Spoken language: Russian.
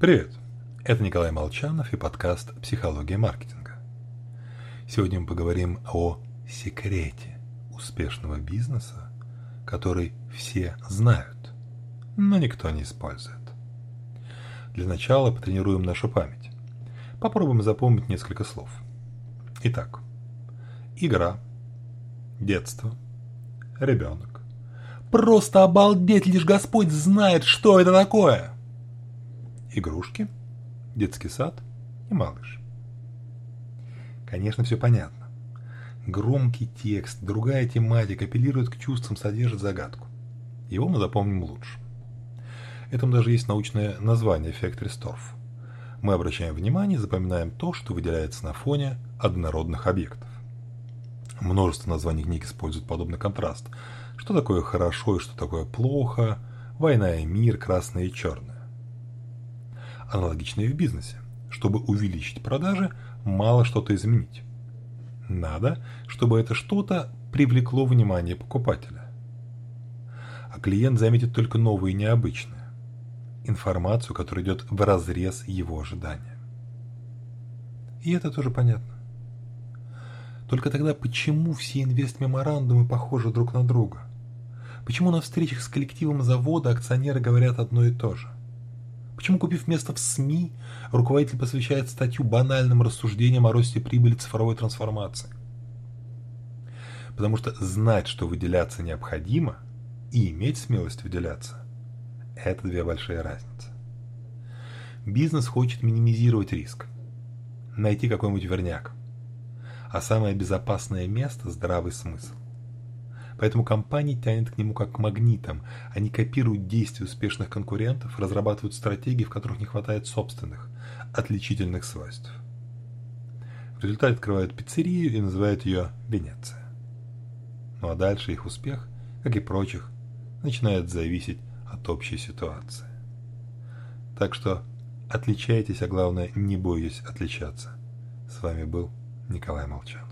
Привет! Это Николай Молчанов и подкаст «Психология маркетинга». Сегодня мы поговорим о секрете успешного бизнеса, который все знают, но никто не использует. Для начала потренируем нашу память. Попробуем запомнить несколько слов. Итак, игра, детство, ребенок. Просто обалдеть, лишь Господь знает, что это такое! Игрушки – детский сад и малыш. Конечно, все понятно. Громкий текст, другая тематика апеллирует к чувствам, содержит загадку. Его мы запомним лучше. Этому даже есть научное название эффект Ресторф. Мы обращаем внимание и запоминаем то, что выделяется на фоне однородных объектов. Множество названий книг используют подобный контраст. Что такое хорошо и что такое плохо, война и мир, красное и черное. Аналогично и в бизнесе. Чтобы увеличить продажи, мало что-то изменить. Надо, чтобы это что-то привлекло внимание покупателя. А клиент заметит только новое и необычное. Информацию, которая идет в разрез его ожидания. И это тоже понятно. Только тогда почему все инвест-меморандумы похожи друг на друга? Почему на встречах с коллективом завода акционеры говорят одно и то же? Почему, купив место в СМИ, руководитель посвящает статью банальным рассуждениям о росте прибыли цифровой трансформации? Потому что знать, что выделяться необходимо, и иметь смелость выделяться – это две большие разницы. Бизнес хочет минимизировать риск, найти какой-нибудь верняк, а самое безопасное место – здравый смысл. Поэтому компании тянет к нему как к магнитам. Они копируют действия успешных конкурентов, разрабатывают стратегии, в которых не хватает собственных, отличительных свойств. В результате открывают пиццерию и называют ее Венеция. Ну а дальше их успех, как и прочих, начинает зависеть от общей ситуации. Так что отличайтесь, а главное не бойтесь отличаться. С вами был Николай Молчан.